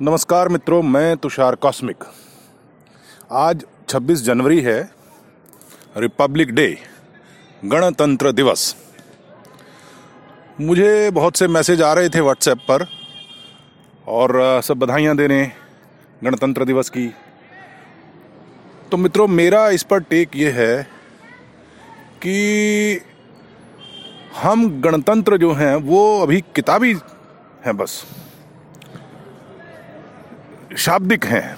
नमस्कार मित्रों, मैं तुषार कॉस्मिक। आज 26 जनवरी है, रिपब्लिक डे, गणतंत्र दिवस। मुझे बहुत से मैसेज आ रहे थे व्हाट्सएप पर, और सब बधाइयाँ देने गणतंत्र दिवस की। तो मित्रों, मेरा इस पर टेक ये है कि हम गणतंत्र जो हैं, वो अभी किताबी हैं बस। शाब्दिक हैं।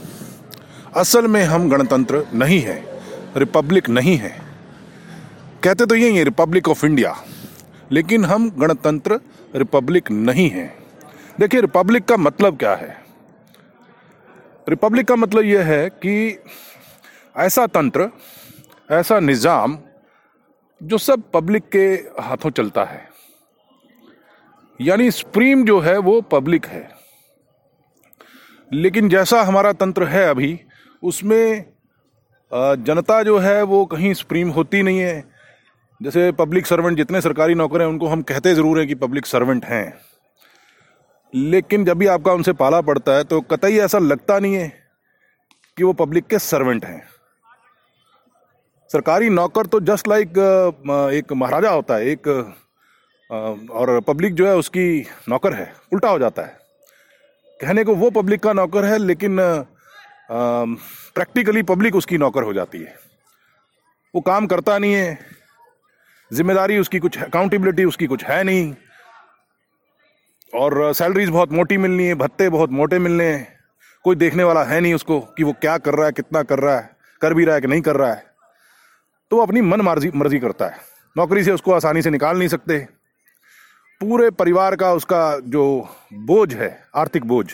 असल में हम गणतंत्र नहीं है, रिपब्लिक नहीं है। कहते तो यही है, रिपब्लिक ऑफ़ इंडिया, लेकिन हम गणतंत्र, रिपब्लिक नहीं है। देखिए, रिपब्लिक का मतलब क्या है? रिपब्लिक का मतलब यह है कि ऐसा तंत्र, ऐसा निज़ाम, जो सब पब्लिक के हाथों चलता है। यानी सुप्रीम जो है, वो पब्लिक है। लेकिन जैसा हमारा तंत्र है अभी, उसमें जनता जो है, वो कहीं सुप्रीम होती नहीं है। जैसे पब्लिक सर्वेंट, जितने सरकारी नौकर हैं, उनको हम कहते ज़रूर हैं कि पब्लिक सर्वेंट हैं। लेकिन जब भी आपका उनसे पाला पड़ता है तो कतई ऐसा लगता नहीं है कि वो पब्लिक के सर्वेंट हैं। सरकारी नौकर तो जस्ट लाइक एक महाराजा होता है, एक और पब्लिक जो है, उसकी नौकर है, उल्टा हो जाता है। कहने को वो पब्लिक का नौकर है, लेकिन प्रैक्टिकली पब्लिक उसकी नौकर हो जाती है। वो काम करता नहीं है, ज़िम्मेदारी उसकी कुछ अकाउंटेबिलिटी उसकी कुछ है नहीं, और सैलरीज बहुत मोटी मिलनी है, भत्ते बहुत मोटे मिलने हैं, कोई देखने वाला है नहीं उसको कि वो क्या कर रहा है, कितना कर रहा है, कर भी रहा है कि नहीं कर रहा है। तो वो अपनी मन मर्ज़ी मर्ज़ी करता है। नौकरी से उसको आसानी से निकाल नहीं सकते। पूरे परिवार का उसका जो बोझ है, आर्थिक बोझ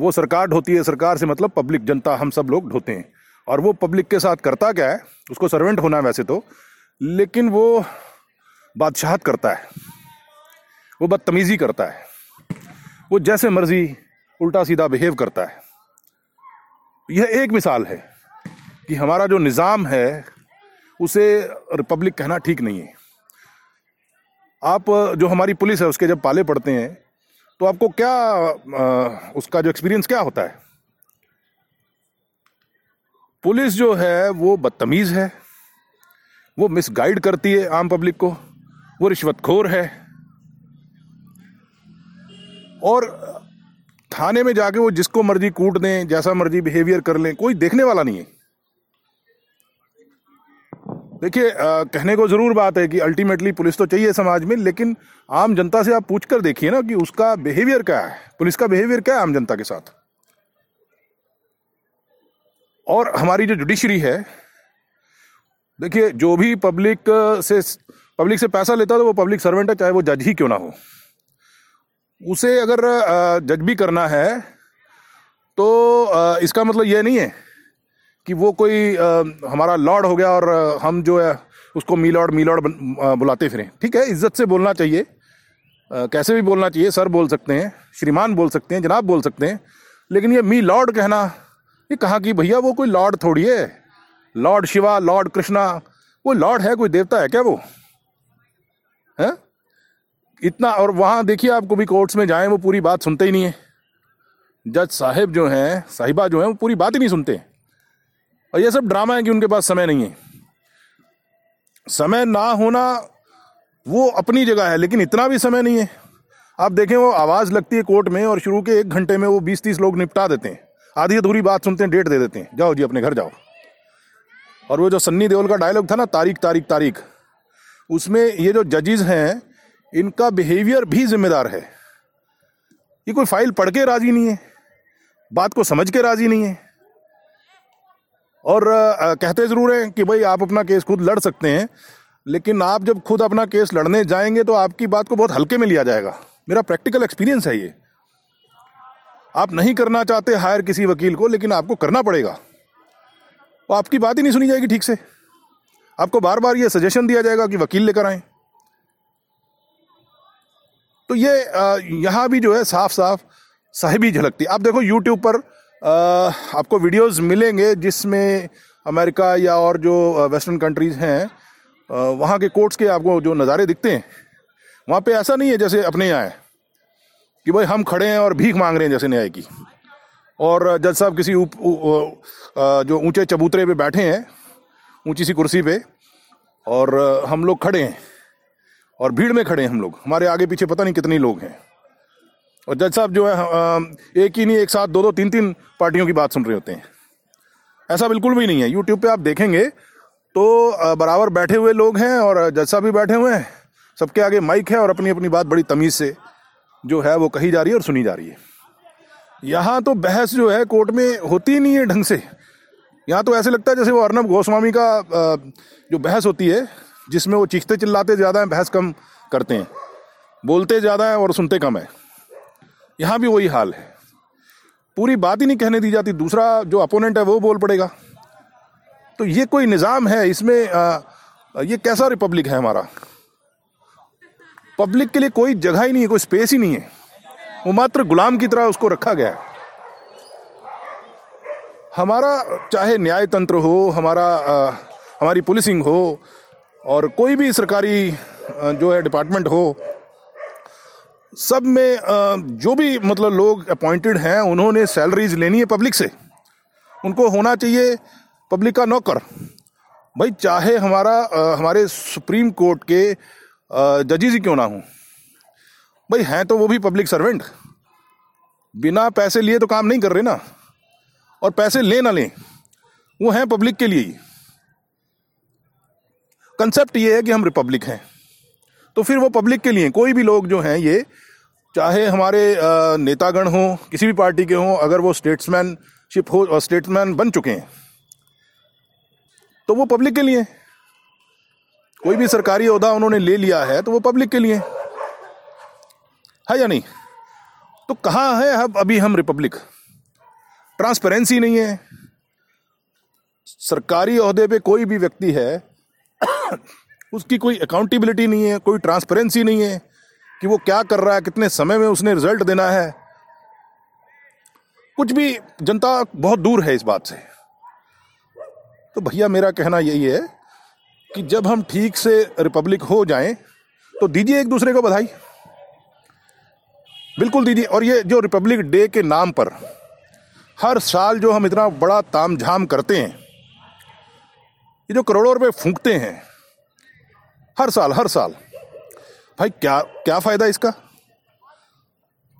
वो सरकार ढोती है। सरकार से मतलब पब्लिक, जनता, हम सब लोग ढोते हैं। और वो पब्लिक के साथ करता क्या है, उसको सर्वेंट होना है वैसे तो लेकिन वो बादशाहत करता है। वो बदतमीज़ी करता है। वो जैसे मर्ज़ी उल्टा सीधा बिहेव करता है। यह एक मिसाल है कि हमारा जो निज़ाम है, उसे रिपब्लिक कहना ठीक नहीं है। आप जो हमारी पुलिस है उसके जब पाले पड़ते हैं तो आपको क्या आ, उसका जो एक्सपीरियंस क्या होता है? पुलिस जो है वो बदतमीज़ है वो मिसगाइड करती है आम पब्लिक को वो रिश्वतखोर है। और थाने में जाके वो जिसको मर्ज़ी कूट दें जैसा मर्ज़ी बिहेवियर कर लें कोई देखने वाला नहीं है। देखिए कहने को ज़रूर बात है कि अल्टीमेटली पुलिस तो चाहिए समाज में, लेकिन आम जनता से आप पूछ कर देखिए ना कि उसका बिहेवियर क्या है। पुलिस का बिहेवियर क्या है आम जनता के साथ? और हमारी जो जुडिशरी है, देखिए, जो भी पब्लिक से पब्लिक से पैसा लेता है तो वो पब्लिक सर्वेंट है, चाहे वो जज ही क्यों ना हो। उसे अगर जज भी करना है तो इसका मतलब यह नहीं है कि वो कोई आ, हमारा लॉर्ड हो गया और हम जो है उसको मी लॉर्ड मी लॉर्ड बुलाते फिरें। ठीक है? इज़्ज़त से बोलना चाहिए। आ, कैसे भी बोलना चाहिए सर बोल सकते हैं श्रीमान बोल सकते हैं जनाब बोल सकते हैं लेकिन ये मी लॉर्ड कहना ये कहा कि भैया वो कोई लॉर्ड थोड़ी है? लॉर्ड शिवा लॉर्ड कृष्णा वो लॉर्ड है कोई देवता है क्या वो? है? इतना और वहाँ देखिए आप कभी कोर्ट्स में जाएँ वो पूरी बात सुनते ही नहीं है। जज साहेब जो हैं साहिबा जो हैं वो पूरी बात ही नहीं सुनते। और ये सब ड्रामा है कि उनके पास समय नहीं है। समय ना होना वो अपनी जगह है, लेकिन इतना भी समय नहीं है। आप देखें, वो आवाज़ लगती है कोर्ट में और शुरू के एक घंटे में वो बीस तीस लोग निपटा देते हैं। आधी अधूरी बात सुनते हैं, डेट दे देते हैं। जाओ जी, अपने घर जाओ। और वो जो सन्नी देओल का डायलॉग था ना, तारीख तारीख तारीख, उसमें ये जो जजेज हैं, इनका बिहेवियर भी जिम्मेदार है। ये कोई फ़ाइल पढ़ के राज़ी नहीं है, बात को समझ के राज़ी नहीं है। और कहते ज़रूर हैं कि भाई आप अपना केस खुद लड़ सकते हैं, लेकिन आप जब खुद अपना केस लड़ने जाएँगे तो आपकी बात को बहुत हल्के में लिया जाएगा। मेरा प्रैक्टिकल एक्सपीरियंस है ये। आप नहीं करना चाहते हायर किसी वकील को, लेकिन आपको करना पड़ेगा। वो आपकी बात ही नहीं सुनी जाएगी ठीक से। आपको बार बार ये सजेशन दिया जाएगा कि वकील लेकर आए। तो ये यहाँ भी जो है साफ़ साफ़ साहिबी झलकती। आप देखो यूट्यूब पर आपको वीडियोस मिलेंगे जिसमें अमेरिका या और जो वेस्टर्न कंट्रीज़ हैं वहाँ के कोर्ट्स के आपको जो नज़ारे दिखते हैं वहाँ पे ऐसा नहीं है जैसे अपने यहाँ है कि भाई हम खड़े हैं और भीख मांग रहे हैं जैसे न्याय की। और जज साहब किसी उप, उ, उ, जो ऊँचे चबूतरे पे बैठे हैं ऊँची सी कुर्सी पे और हम लोग खड़े हैं और भीड़ में खड़े हैं हम लोग। हमारे आगे पीछे पता नहीं कितने लोग हैं। और जज साहब जो है एक ही नहीं, एक साथ दो दो तीन तीन पार्टियों की बात सुन रहे होते हैं। ऐसा बिल्कुल भी नहीं है। यूट्यूब पे आप देखेंगे तो बराबर बैठे हुए लोग हैं और जज साहब भी बैठे हुए हैं। सबके आगे माइक है और अपनी अपनी बात बड़ी तमीज़ से जो है वो कही जा रही है और सुनी जा रही है। यहाँ तो बहस जो है कोर्ट में होती ही नहीं है ढंग से। यहाँ तो ऐसे लगता है जैसे वो अर्नब गोस्वामी का जो बहस होती है, जिसमें वो चीखते चिल्लाते ज़्यादा हैं, बहस कम करते हैं। बोलते ज़्यादा हैं और सुनते कम है। यहाँ भी वही हाल है। पूरी बात ही नहीं कहने दी जाती। दूसरा जो अपोनेंट है वो बोल पड़ेगा। तो ये कोई निज़ाम है? इसमें आ, ये कैसा रिपब्लिक है हमारा? पब्लिक के लिए कोई जगह ही नहीं है कोई स्पेस ही नहीं है। वो मात्र गुलाम की तरह उसको रखा गया है। हमारा चाहे न्याय तंत्र हो हमारा आ, हमारी पुलिसिंग हो और कोई भी सरकारी जो है डिपार्टमेंट हो सब में जो भी मतलब लोग अपॉइंटेड हैं, उन्होंने सैलरीज लेनी है पब्लिक से। उनको होना चाहिए पब्लिक का नौकर। भाई, चाहे हमारा हमारे सुप्रीम कोर्ट के जजेस ही क्यों ना हो। भाई, हैं तो वो भी पब्लिक सर्वेंट बिना पैसे लिए तो काम नहीं कर रहे ना। और पैसे ले ना लें, वो हैं पब्लिक के लिए ही। कंसेप्ट ये है कि हम रिपब्लिक हैं। तो फिर वो पब्लिक के लिए कोई भी लोग जो हैं, ये चाहे हमारे नेतागण हो, किसी भी पार्टी के हों, अगर वो स्टेट्समैनशिप हो और स्टेट्समैन बन चुके हैं तो वो पब्लिक के लिए, कोई भी सरकारी अहदा उन्होंने ले लिया है तो वो पब्लिक के लिए, है या नहीं? तो कहाँ है अब अभी हम रिपब्लिक ट्रांसपेरेंसी नहीं है। सरकारी अहदे पे कोई भी व्यक्ति है, उसकी कोई अकाउंटेबिलिटी नहीं है, कोई ट्रांसपेरेंसी नहीं है। कि वो क्या कर रहा है, कितने समय में उसने रिज़ल्ट देना है। कुछ भी जनता बहुत दूर है इस बात से। तो भैया, मेरा कहना यही है कि जब हम ठीक से रिपब्लिक हो जाएँ तो दीजिए एक दूसरे को बधाई। बिल्कुल दीजिए। और ये जो रिपब्लिक डे के नाम पर हर साल जो हम इतना बड़ा ताम झाम करते हैं, ये जो करोड़ों रुपए फूंकते हैं, हर साल हर साल भाई, क्या क्या फ़ायदा इसका?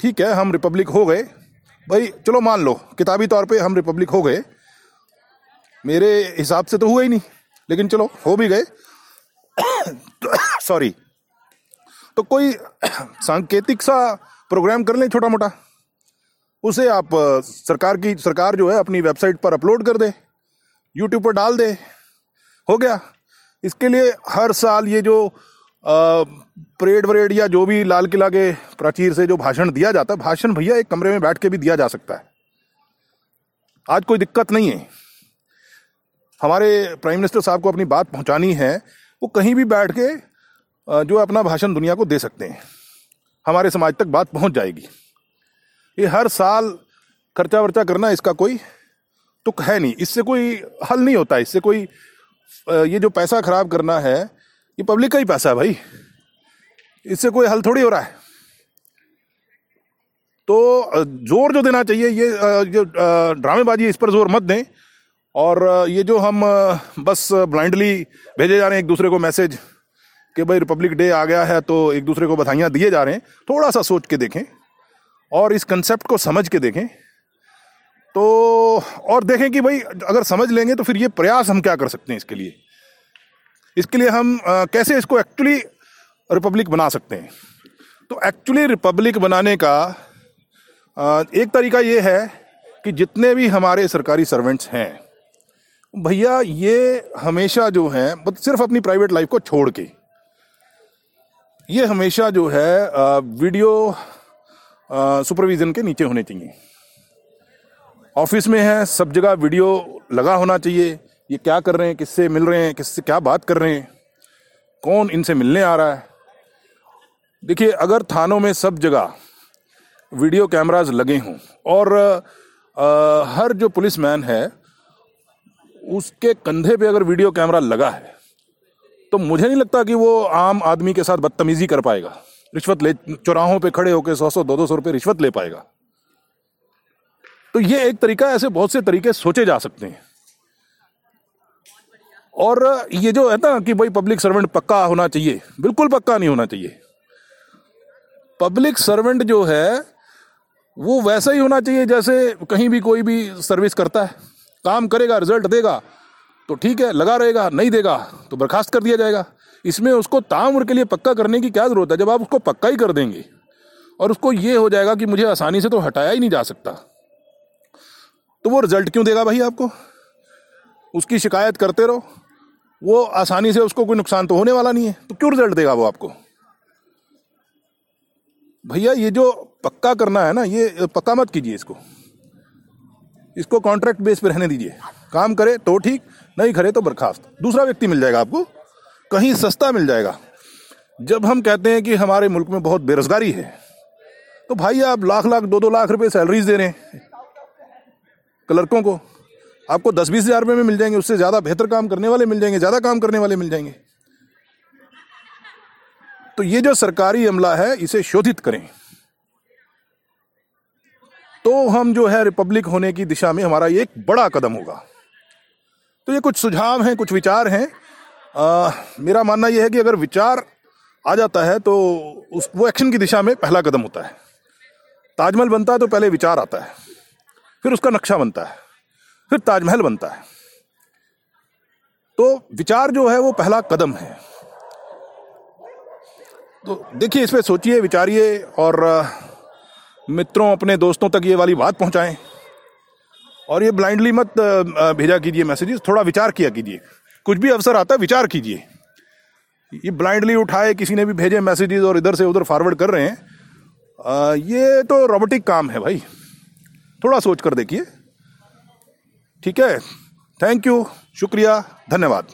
ठीक है, हम रिपब्लिक हो गए। भाई, चलो मान लो, किताबी तौर पे हम रिपब्लिक हो गए। मेरे हिसाब से तो हुआ ही नहीं, लेकिन चलो, हो भी गए। सॉरी तो कोई सांकेतिक सा प्रोग्राम कर लें छोटा मोटा उसे आप सरकार की, सरकार जो है, अपनी वेबसाइट पर अपलोड कर दे यूट्यूब पर डाल दे। हो गया। इसके लिए हर साल ये जो परेड वरेड या जो भी लाल किला के प्राचीर से जो भाषण दिया जाता है भाषण भैया एक कमरे में बैठ के भी दिया जा सकता है। आज कोई दिक्कत नहीं है। हमारे प्राइम मिनिस्टर साहब को अपनी बात पहुंचानी है, वो कहीं भी बैठ के जो अपना भाषण दुनिया को दे सकते हैं। हमारे समाज तक बात पहुँच जाएगी। ये हर साल खर्चा वर्चा करना इसका कोई तुक है नहीं। इससे कोई हल नहीं होता। इससे कोई ये जो पैसा खराब करना है ये पब्लिक का ही पैसा है भाई। इससे कोई हल थोड़ी हो रहा है। तो ज़ोर जो देना चाहिए, ये जो ड्रामेबाजी इस पर ज़ोर मत दें। और ये जो हम बस ब्लाइंडली भेजे जा रहे हैं, एक दूसरे को मैसेज कि भाई रिपब्लिक डे आ गया है तो एक दूसरे को बधाइयाँ दिए जा रहे हैं, थोड़ा सा सोच के देखें। और इस कंसेप्ट को समझ के देखें। तो और देखें कि भाई, अगर समझ लेंगे तो फिर ये प्रयास हम क्या कर सकते हैं इसके लिए? इसके लिए हम कैसे इसको एक्चुअली रिपब्लिक बना सकते हैं? तो एक्चुअली रिपब्लिक बनाने का एक तरीका ये है कि जितने भी हमारे सरकारी सर्वेंट्स हैं, भैया ये हमेशा जो है सिर्फ़ अपनी प्राइवेट लाइफ को छोड़ के, ये हमेशा जो है वीडियो सुपरविजन के नीचे होने चाहिए। ऑफ़िस में है, सब जगह वीडियो लगा होना चाहिए। ये क्या कर रहे हैं? किससे मिल रहे हैं? किससे क्या बात कर रहे हैं? कौन इनसे मिलने आ रहा है? देखिए अगर थानों में सब जगह वीडियो कैमराज लगे हों और आ, हर जो पुलिस मैन है उसके कंधे पे अगर वीडियो कैमरा लगा है तो मुझे नहीं लगता कि वो आम आदमी के साथ बदतमीजी कर पाएगा। रिश्वत ले चौराहों पे खड़े होकर सौ सौ दो दो सौ रुपये रिश्वत ले पाएगा। तो ये एक तरीका ऐसे बहुत से तरीके सोचे जा सकते हैं। और ये जो है ना कि भाई पब्लिक सर्वेंट पक्का होना चाहिए, बिल्कुल पक्का नहीं होना चाहिए। पब्लिक सर्वेंट जो है, वो वैसा ही होना चाहिए जैसे कहीं भी कोई भी सर्विस करता है। काम करेगा रिज़ल्ट देगा तो ठीक है, लगा रहेगा, नहीं देगा तो बर्खास्त कर दिया जाएगा। इसमें उसको ताउम्र के लिए पक्का करने की क्या ज़रूरत है? जब आप उसको पक्का ही कर देंगे और उसको ये हो जाएगा कि मुझे आसानी से तो हटाया ही नहीं जा सकता तो वो रिज़ल्ट क्यों देगा भाई आपको? उसकी शिकायत करते रहो। वो आसानी से उसको कोई नुकसान तो होने वाला नहीं है तो क्यों रिज़ल्ट देगा वो आपको? भैया, ये जो पक्का करना है ना, ये पक्का मत कीजिए इसको। इसको कॉन्ट्रैक्ट बेस पे रहने दीजिए। काम करे तो ठीक, नहीं करे तो बर्खास्त। दूसरा व्यक्ति मिल जाएगा आपको, कहीं सस्ता मिल जाएगा। जब हम कहते हैं कि हमारे मुल्क में बहुत बेरोजगारी है तो भाई आप लाख लाख दो दो लाख रुपए सैलरीज दे रहे हैं क्लर्कों को। आपको दस बीस हज़ार रुपये में मिल जाएँगे उससे ज़्यादा बेहतर काम करने वाले मिल जाएँगे ज़्यादा काम करने वाले मिल जाएँगे। तो ये जो सरकारी अमला है इसे शोधित करें। तो हम जो है रिपब्लिक होने की दिशा में हमारा ये एक बड़ा कदम होगा। तो ये कुछ सुझाव हैं कुछ विचार हैं। आ, मेरा मानना यह है कि अगर विचार आ जाता है तो उस वो एक्शन की दिशा में पहला कदम होता है। ताजमहल बनता है तो पहले विचार आता है फिर उसका नक्शा बनता है। फिर ताजमहल बनता है। तो विचार जो है वो पहला कदम है। तो देखिए इस पर सोचिए विचारिए और मित्रों अपने दोस्तों तक ये वाली बात पहुंचाएँ। और ये ब्लाइंडली मत भेजा कीजिए मैसेजेस थोड़ा विचार किया कीजिए। कुछ भी अवसर आता है विचार कीजिए। ये ब्लाइंडली उठाए किसी ने भी भेजे मैसेजेस और इधर से उधर फॉरवर्ड कर रहे हैं। आ, ये तो रोबोटिक काम है भाई। थोड़ा सोच कर देखिए। ठीक है? थैंक यू शुक्रिया. धन्यवाद.